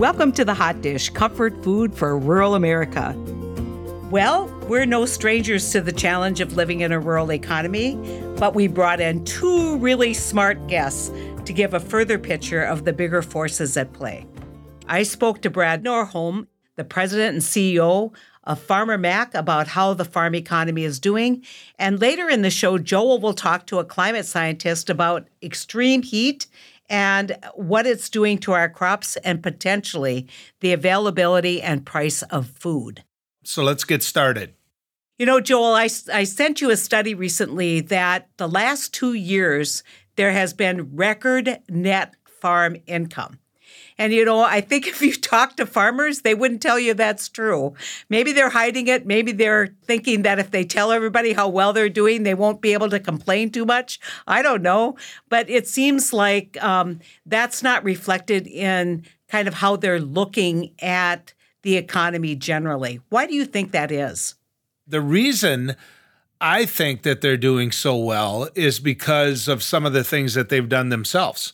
Welcome to the Hot Dish, comfort food for rural America. Well, we're no strangers to the challenge of living in a rural economy, but we brought in two really smart guests to give a further picture of the bigger forces at play. I spoke to Brad Nordholm, the president and CEO of Farmer Mac, about how the farm economy is doing. And later in the show, Joel will talk to a climate scientist about extreme heat and what it's doing to our crops and potentially the availability and price of food. So let's get started. You know, Joel, I, I sent you a study recently that the last two years there has been record net farm income. And, you know, I think if you talk to farmers, they wouldn't tell you that's true. Maybe they're hiding it. Maybe they're thinking that if they tell everybody how well they're doing, they won't be able to complain too much. I don't know. But it seems like um, that's not reflected in kind of how they're looking at the economy generally. Why do you think that is? The reason I think that they're doing so well is because of some of the things that they've done themselves.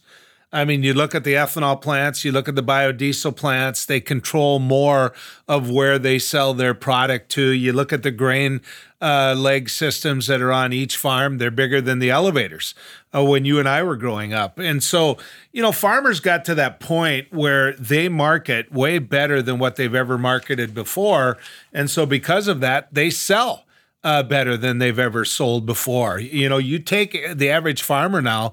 I mean, you look at the ethanol plants, you look at the biodiesel plants, they control more of where they sell their product to. You look at the grain uh, leg systems that are on each farm, they're bigger than the elevators uh, when you and I were growing up. And so, you know, farmers got to that point where they market way better than what they've ever marketed before. And so, because of that, they sell. Uh, better than they've ever sold before. You know, you take the average farmer now,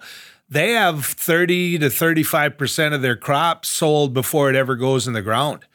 they have 30 to 35% of their crop sold before it ever goes in the ground.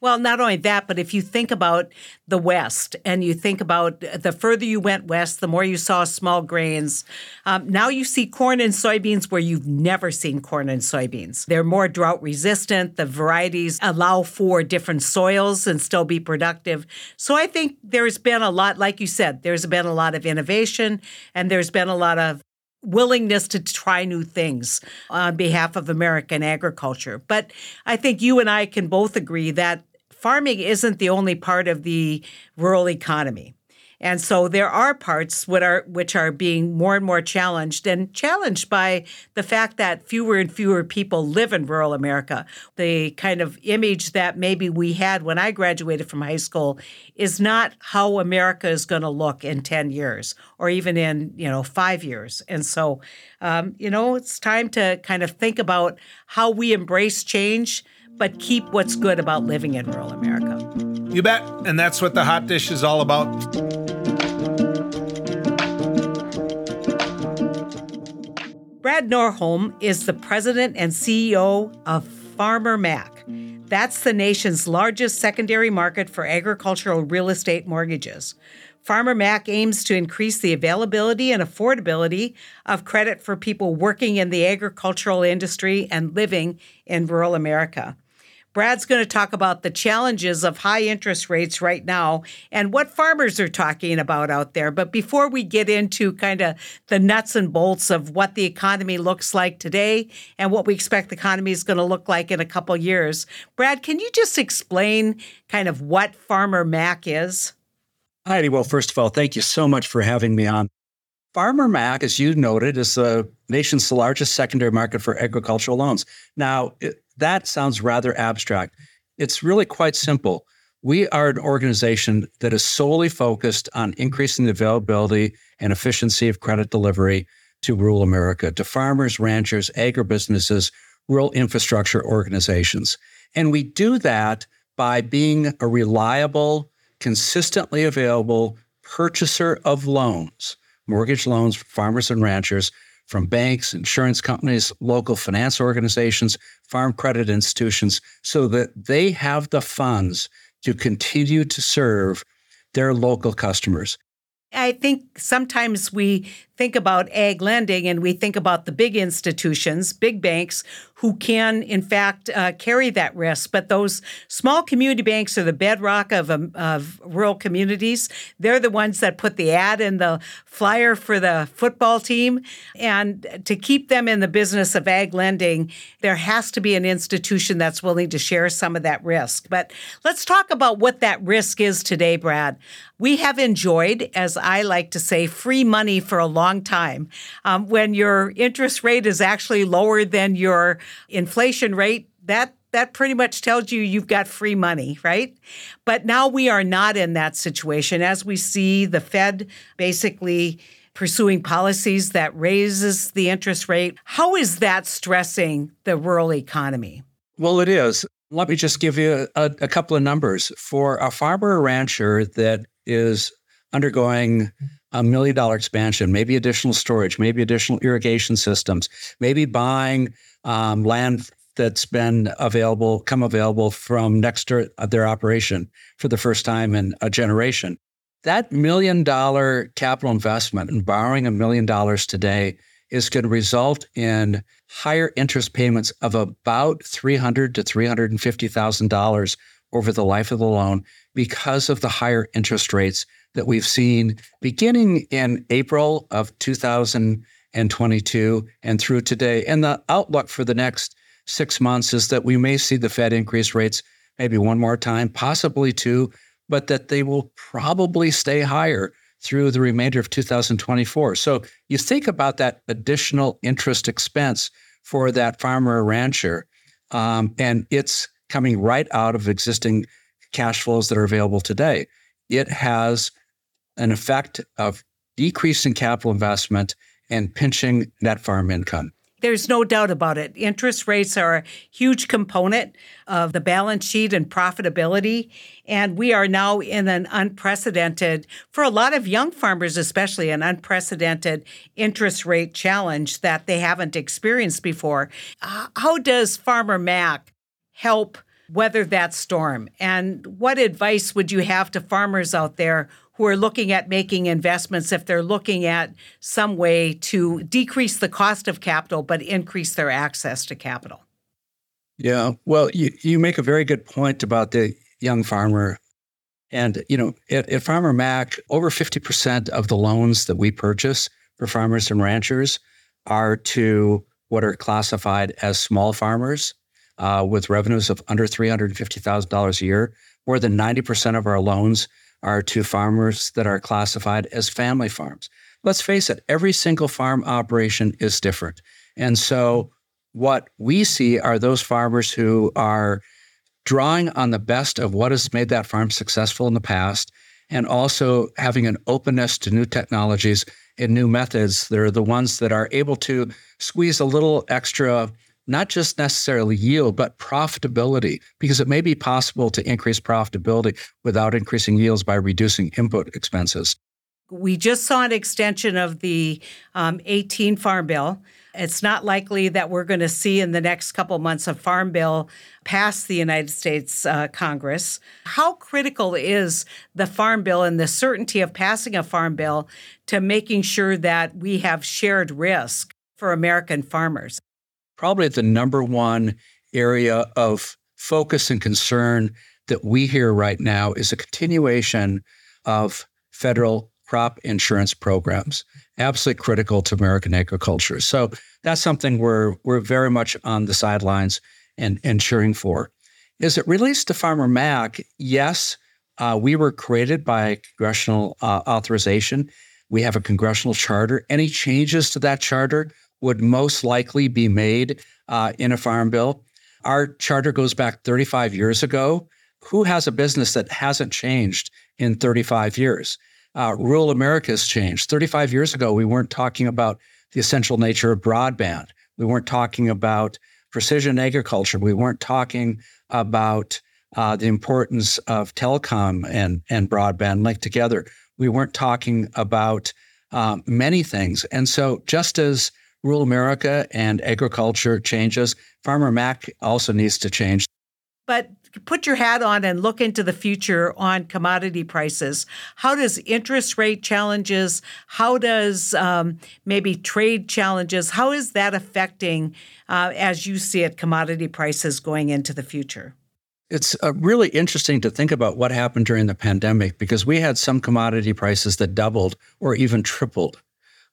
Well, not only that, but if you think about the West and you think about the further you went west, the more you saw small grains. Um, now you see corn and soybeans where you've never seen corn and soybeans. They're more drought resistant. The varieties allow for different soils and still be productive. So I think there's been a lot, like you said, there's been a lot of innovation and there's been a lot of willingness to try new things on behalf of American agriculture. But I think you and I can both agree that farming isn't the only part of the rural economy. And so there are parts which are which are being more and more challenged and challenged by the fact that fewer and fewer people live in rural America. The kind of image that maybe we had when I graduated from high school is not how America is going to look in 10 years or even in, you know, 5 years. And so um, you know, it's time to kind of think about how we embrace change but keep what's good about living in rural America. You bet. And that's what the hot dish is all about. Brad Nordholm is the president and CEO of Farmer Mac. That's the nation's largest secondary market for agricultural real estate mortgages. Farmer Mac aims to increase the availability and affordability of credit for people working in the agricultural industry and living in rural America. Brad's going to talk about the challenges of high interest rates right now and what farmers are talking about out there. But before we get into kind of the nuts and bolts of what the economy looks like today and what we expect the economy is going to look like in a couple years, Brad, can you just explain kind of what Farmer Mac is? Heidi, well, first of all, thank you so much for having me on. Farmer Mac, as you noted, is the nation's largest secondary market for agricultural loans. Now, it, that sounds rather abstract. It's really quite simple. We are an organization that is solely focused on increasing the availability and efficiency of credit delivery to rural America, to farmers, ranchers, agribusinesses, rural infrastructure organizations. And we do that by being a reliable, consistently available purchaser of loans, mortgage loans for farmers and ranchers from banks, insurance companies, local finance organizations, farm credit institutions, so that they have the funds to continue to serve their local customers. I think sometimes we think about ag lending and we think about the big institutions, big banks who can, in fact, uh, carry that risk. But those small community banks are the bedrock of, um, of rural communities. They're the ones that put the ad in the flyer for the football team. And to keep them in the business of ag lending, there has to be an institution that's willing to share some of that risk. But let's talk about what that risk is today, Brad. We have enjoyed, as I like to say, free money for a long long time. Um, when your interest rate is actually lower than your inflation rate, that that pretty much tells you you've got free money, right? But now we are not in that situation as we see the Fed basically pursuing policies that raises the interest rate. How is that stressing the rural economy? Well, it is. Let me just give you a, a couple of numbers. For a farmer or rancher that is undergoing a million dollar expansion, maybe additional storage, maybe additional irrigation systems, maybe buying um, land that's been available, come available from next to their operation for the first time in a generation. That million dollar capital investment and borrowing a million dollars today is going to result in higher interest payments of about $300 to $350,000 over the life of the loan because of the higher interest rates that we've seen beginning in April of 2022 and through today. And the outlook for the next six months is that we may see the Fed increase rates maybe one more time, possibly two, but that they will probably stay higher through the remainder of 2024. So you think about that additional interest expense for that farmer or rancher, um, and it's coming right out of existing cash flows that are available today. It has an effect of decreasing capital investment and pinching net farm income. There's no doubt about it. Interest rates are a huge component of the balance sheet and profitability. And we are now in an unprecedented, for a lot of young farmers especially, an unprecedented interest rate challenge that they haven't experienced before. Uh, how does Farmer Mac help weather that storm? And what advice would you have to farmers out there who are looking at making investments if they're looking at some way to decrease the cost of capital but increase their access to capital? Yeah, well, you, you make a very good point about the young farmer. And, you know, at, at Farmer Mac, over 50% of the loans that we purchase for farmers and ranchers are to what are classified as small farmers uh, with revenues of under $350,000 a year. More than 90% of our loans are to farmers that are classified as family farms. Let's face it, every single farm operation is different. And so, what we see are those farmers who are drawing on the best of what has made that farm successful in the past and also having an openness to new technologies and new methods. They're the ones that are able to squeeze a little extra not just necessarily yield, but profitability, because it may be possible to increase profitability without increasing yields by reducing input expenses. We just saw an extension of the um, 18 Farm Bill. It's not likely that we're going to see in the next couple months a Farm Bill pass the United States uh, Congress. How critical is the Farm Bill and the certainty of passing a Farm Bill to making sure that we have shared risk for American farmers? Probably the number one area of focus and concern that we hear right now is a continuation of federal crop insurance programs, absolutely critical to American agriculture. So that's something we're we're very much on the sidelines and, and cheering for. As it relates to Farmer Mac, yes, uh, we were created by congressional uh, authorization. We have a congressional charter. Any changes to that charter would most likely be made uh, in a farm bill. Our charter goes back 35 years ago. Who has a business that hasn't changed in 35 years? Uh, rural America has changed. 35 years ago, we weren't talking about the essential nature of broadband. We weren't talking about precision agriculture. We weren't talking about uh, the importance of telecom and, and broadband linked together. We weren't talking about uh, many things. And so, just as rural America and agriculture changes, Farmer Mac also needs to change. But put your hat on and look into the future on commodity prices. How does interest rate challenges, how does um, maybe trade challenges, how is that affecting, uh, as you see it, commodity prices going into the future? It's uh, really interesting to think about what happened during the pandemic because we had some commodity prices that doubled or even tripled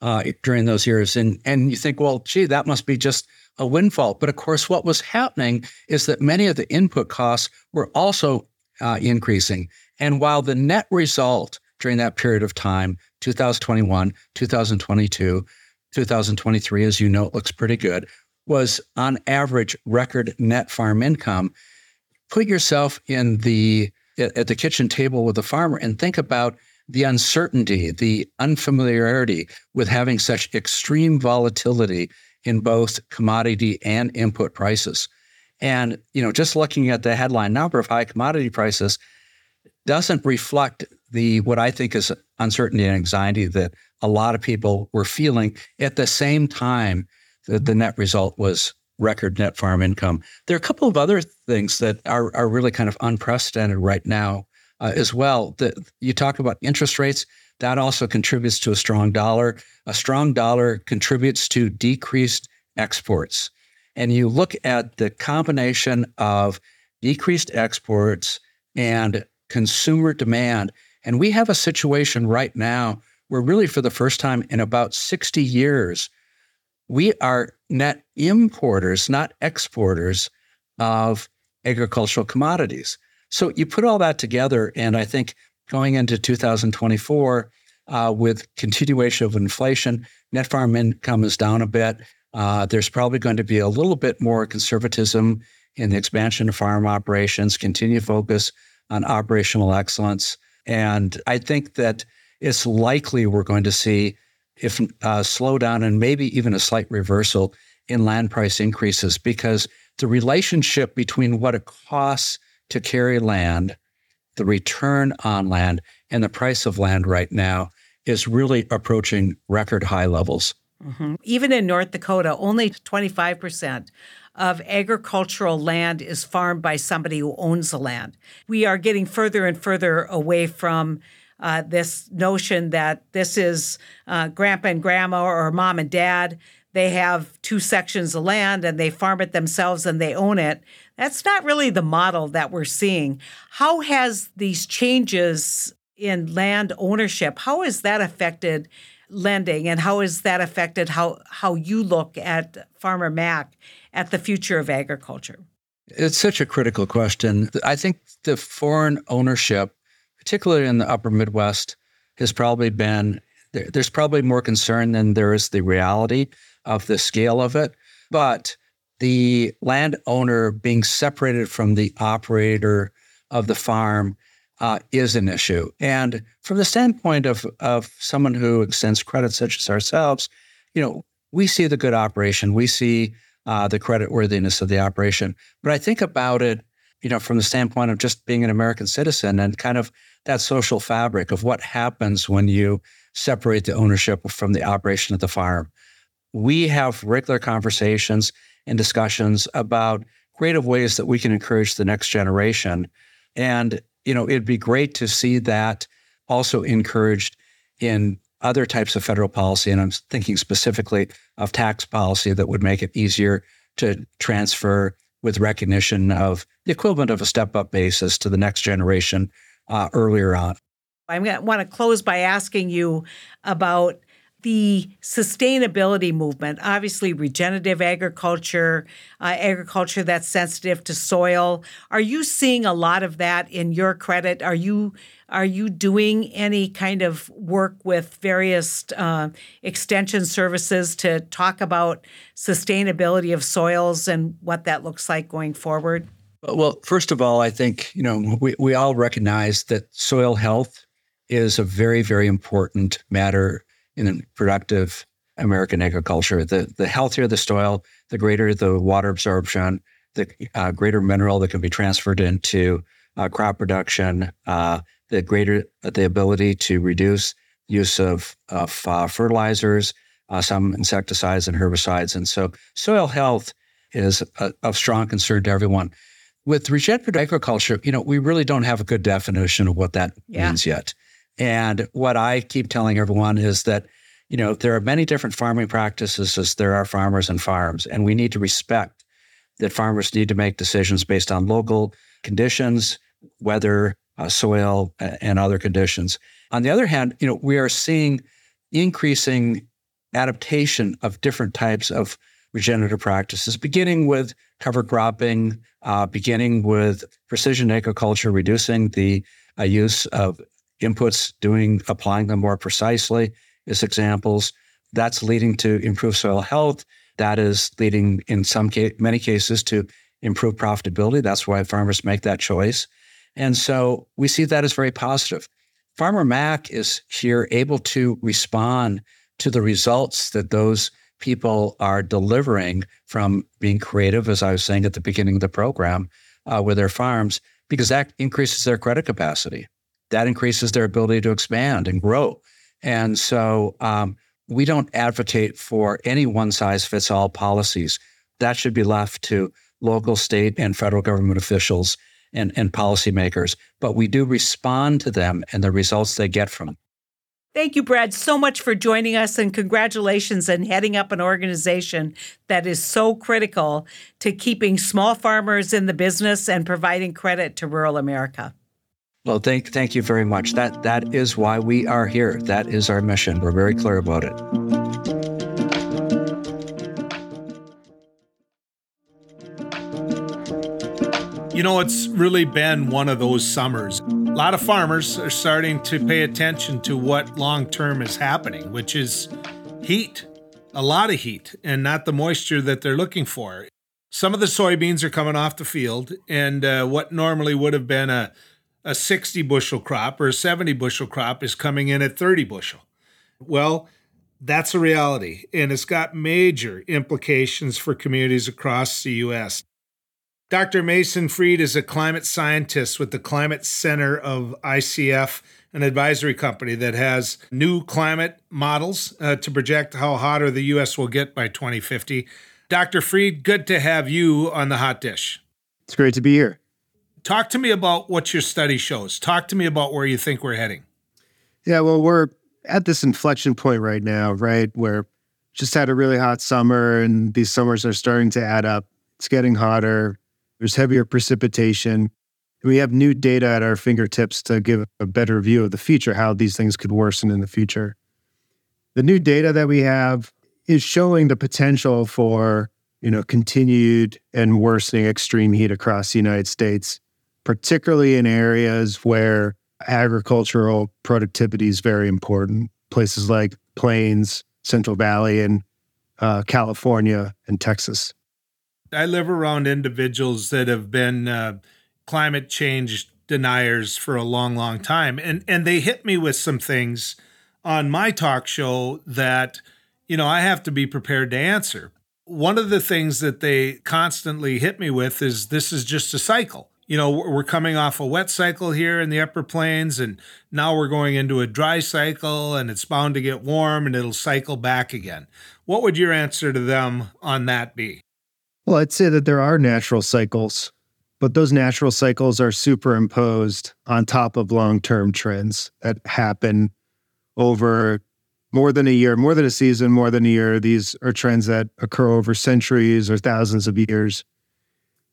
uh, during those years. And, and you think, well, gee, that must be just a windfall. But of course, what was happening is that many of the input costs were also uh, increasing. And while the net result during that period of time, 2021, 2022, 2023, as you know, it looks pretty good. was on average record net farm income. Put yourself in the at the kitchen table with the farmer and think about the uncertainty, the unfamiliarity with having such extreme volatility in both commodity and input prices. And, you know, just looking at the headline number of high commodity prices doesn't reflect the what I think is uncertainty and anxiety that a lot of people were feeling at the same time that the net result was record net farm income. There are a couple of other things that are, are really kind of unprecedented right now uh, as well. That you talk about interest rates, that also contributes to a strong dollar. A strong dollar contributes to decreased exports. And you look at the combination of decreased exports and consumer demand. And we have a situation right now where, really, for the first time in about 60 years, we are net importers, not exporters of agricultural commodities. So you put all that together, and I think going into 2024, uh, with continuation of inflation, net farm income is down a bit. Uh, there's probably going to be a little bit more conservatism in the expansion of farm operations, continue focus on operational excellence. And I think that it's likely we're going to see if a uh, slowdown and maybe even a slight reversal in land price increases because the relationship between what it costs to carry land, the return on land, and the price of land right now is really approaching record high levels. Mm-hmm. Even in North Dakota, only 25% of agricultural land is farmed by somebody who owns the land. We are getting further and further away from uh, this notion that this is uh, grandpa and grandma or mom and dad. They have two sections of land and they farm it themselves and they own it. That's not really the model that we're seeing. How has these changes in land ownership, how has that affected lending and how has that affected how, how you look at Farmer Mac at the future of agriculture? It's such a critical question. I think the foreign ownership particularly in the upper Midwest, has probably been there's probably more concern than there is the reality of the scale of it. But the landowner being separated from the operator of the farm uh, is an issue. And from the standpoint of, of someone who extends credit, such as ourselves, you know, we see the good operation, we see uh, the credit worthiness of the operation. But I think about it, you know, from the standpoint of just being an American citizen and kind of that social fabric of what happens when you separate the ownership from the operation of the farm. We have regular conversations and discussions about creative ways that we can encourage the next generation. And, you know, it'd be great to see that also encouraged in other types of federal policy. And I'm thinking specifically of tax policy that would make it easier to transfer with recognition of the equivalent of a step up basis to the next generation uh, earlier on. To want to close by asking you about the sustainability movement. Obviously, regenerative agriculture, uh, agriculture that's sensitive to soil. Are you seeing a lot of that in your credit? Are you are you doing any kind of work with various uh, extension services to talk about sustainability of soils and what that looks like going forward? Well, first of all, I think you know we, we all recognize that soil health is a very very important matter in productive American agriculture. The the healthier the soil, the greater the water absorption, the uh, greater mineral that can be transferred into uh, crop production, uh, the greater the ability to reduce use of of uh, fertilizers, uh, some insecticides and herbicides, and so soil health is a, of strong concern to everyone with regenerative agriculture, you know, we really don't have a good definition of what that yeah. means yet. And what I keep telling everyone is that, you know, there are many different farming practices as there are farmers and farms, and we need to respect that farmers need to make decisions based on local conditions, weather, uh, soil, and other conditions. On the other hand, you know, we are seeing increasing adaptation of different types of regenerative practices, beginning with cover cropping, uh, beginning with precision agriculture, reducing the uh, use of inputs, doing applying them more precisely as examples. That's leading to improved soil health. That is leading, in some case, many cases, to improved profitability. That's why farmers make that choice. And so we see that as very positive. Farmer Mac is here able to respond to the results that those people are delivering from being creative, as I was saying at the beginning of the program, uh, with their farms, because that increases their credit capacity. That increases their ability to expand and grow. And so um, we don't advocate for any one size fits all policies. That should be left to local, state, and federal government officials and, and policymakers. But we do respond to them and the results they get from them. Thank you, Brad, so much for joining us and congratulations on heading up an organization that is so critical to keeping small farmers in the business and providing credit to rural America. Well, thank thank you very much. That that is why we are here. That is our mission. We're very clear about it. You know, it's really been one of those summers. A lot of farmers are starting to pay attention to what long term is happening, which is heat, a lot of heat, and not the moisture that they're looking for. Some of the soybeans are coming off the field, and uh, what normally would have been a, a 60 bushel crop or a 70 bushel crop is coming in at 30 bushel. Well, that's a reality, and it's got major implications for communities across the U.S. Dr. Mason Fried is a climate scientist with the Climate Center of ICF, an advisory company that has new climate models uh, to project how hotter the U.S. will get by 2050. Dr. Fried, good to have you on the hot dish. It's great to be here. Talk to me about what your study shows. Talk to me about where you think we're heading. Yeah, well, we're at this inflection point right now, right? Where just had a really hot summer and these summers are starting to add up. It's getting hotter there's heavier precipitation. We have new data at our fingertips to give a better view of the future, how these things could worsen in the future. The new data that we have is showing the potential for, you know, continued and worsening extreme heat across the United States, particularly in areas where agricultural productivity is very important, places like Plains, Central Valley, and uh, California and Texas. I live around individuals that have been uh, climate change deniers for a long, long time, and and they hit me with some things on my talk show that you know I have to be prepared to answer. One of the things that they constantly hit me with is this is just a cycle. You know, we're coming off a wet cycle here in the upper plains, and now we're going into a dry cycle, and it's bound to get warm and it'll cycle back again. What would your answer to them on that be? Well, I'd say that there are natural cycles, but those natural cycles are superimposed on top of long term trends that happen over more than a year, more than a season, more than a year. These are trends that occur over centuries or thousands of years.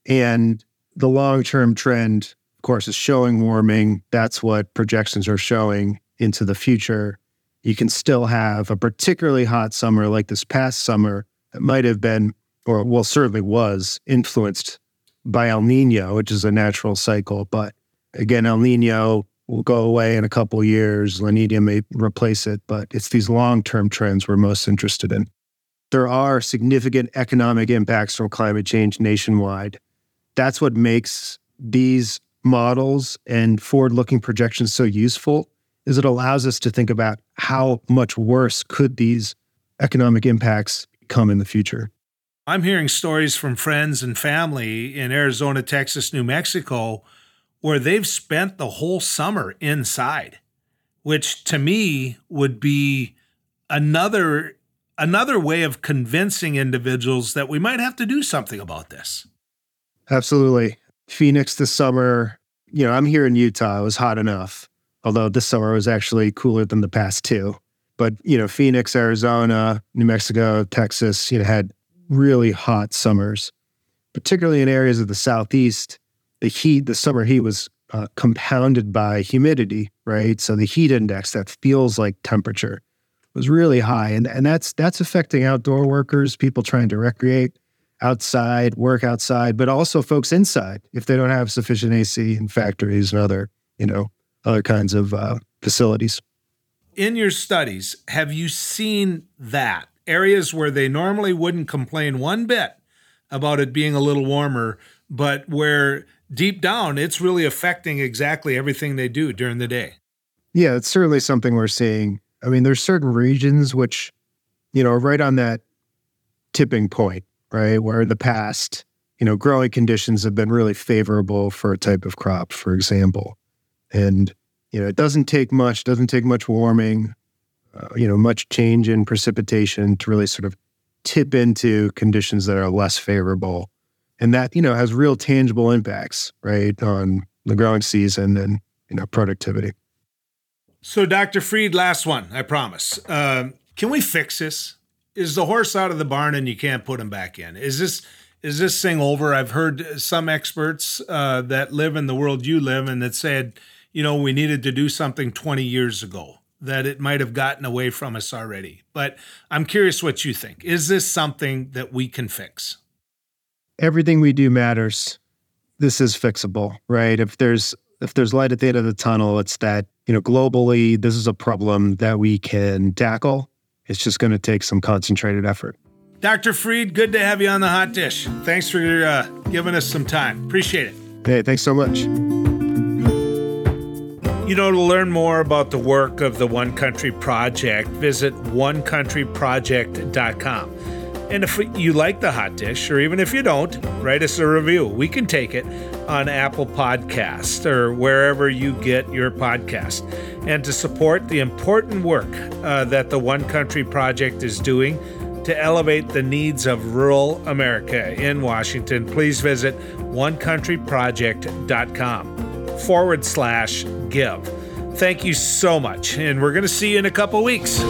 And the long term trend, of course, is showing warming. That's what projections are showing into the future. You can still have a particularly hot summer like this past summer that might have been or well, certainly was influenced by El Nino, which is a natural cycle. But again, El Nino will go away in a couple years. La Nina may replace it, but it's these long term trends we're most interested in. There are significant economic impacts from climate change nationwide. That's what makes these models and forward looking projections so useful is it allows us to think about how much worse could these economic impacts come in the future. I'm hearing stories from friends and family in Arizona, Texas, New Mexico, where they've spent the whole summer inside, which to me would be another another way of convincing individuals that we might have to do something about this. Absolutely. Phoenix this summer, you know, I'm here in Utah. It was hot enough, although this summer was actually cooler than the past two. But, you know, Phoenix, Arizona, New Mexico, Texas, you know, had really hot summers, particularly in areas of the southeast. The heat, the summer heat was uh, compounded by humidity, right? So the heat index that feels like temperature was really high, and and that's that's affecting outdoor workers, people trying to recreate outside, work outside, but also folks inside if they don't have sufficient AC in factories and other you know other kinds of uh, facilities. In your studies, have you seen that areas where they normally wouldn't complain one bit about it being a little warmer, but where deep down it's really affecting exactly everything they do during the day. Yeah, it's certainly something we're seeing. I mean, there's certain regions which, you know, are right on that tipping point, right? Where in the past, you know, growing conditions have been really favorable for a type of crop, for example. And, you know, it doesn't take much, doesn't take much warming, uh, you know, much change in precipitation to really sort of tip into conditions that are less favorable. And that, you know, has real tangible impacts, right, on the growing season and, you know, productivity. So, Dr. Fried, last one, I promise. Um, can we fix this? Is the horse out of the barn and you can't put him back in? Is this is this thing over? I've heard some experts uh, that live in the world you live in that said, you know, we needed to do something 20 years ago, that it might have gotten away from us already. But I'm curious what you think. Is this something that we can fix? Everything we do matters. This is fixable, right? If there's if there's light at the end of the tunnel, it's that, you know, globally, this is a problem that we can tackle. It's just going to take some concentrated effort. Dr. Fried, good to have you on the hot dish. Thanks for uh, giving us some time. Appreciate it. Hey, thanks so much. You know, to learn more about the work of the One Country Project, visit onecountryproject.com. And if you like the hot dish, or even if you don't, write us a review. We can take it on Apple Podcast or wherever you get your podcast. And to support the important work uh, that the One Country Project is doing to elevate the needs of rural America in Washington, please visit onecountryproject.com forward slash give. Thank you so much, and we're going to see you in a couple weeks.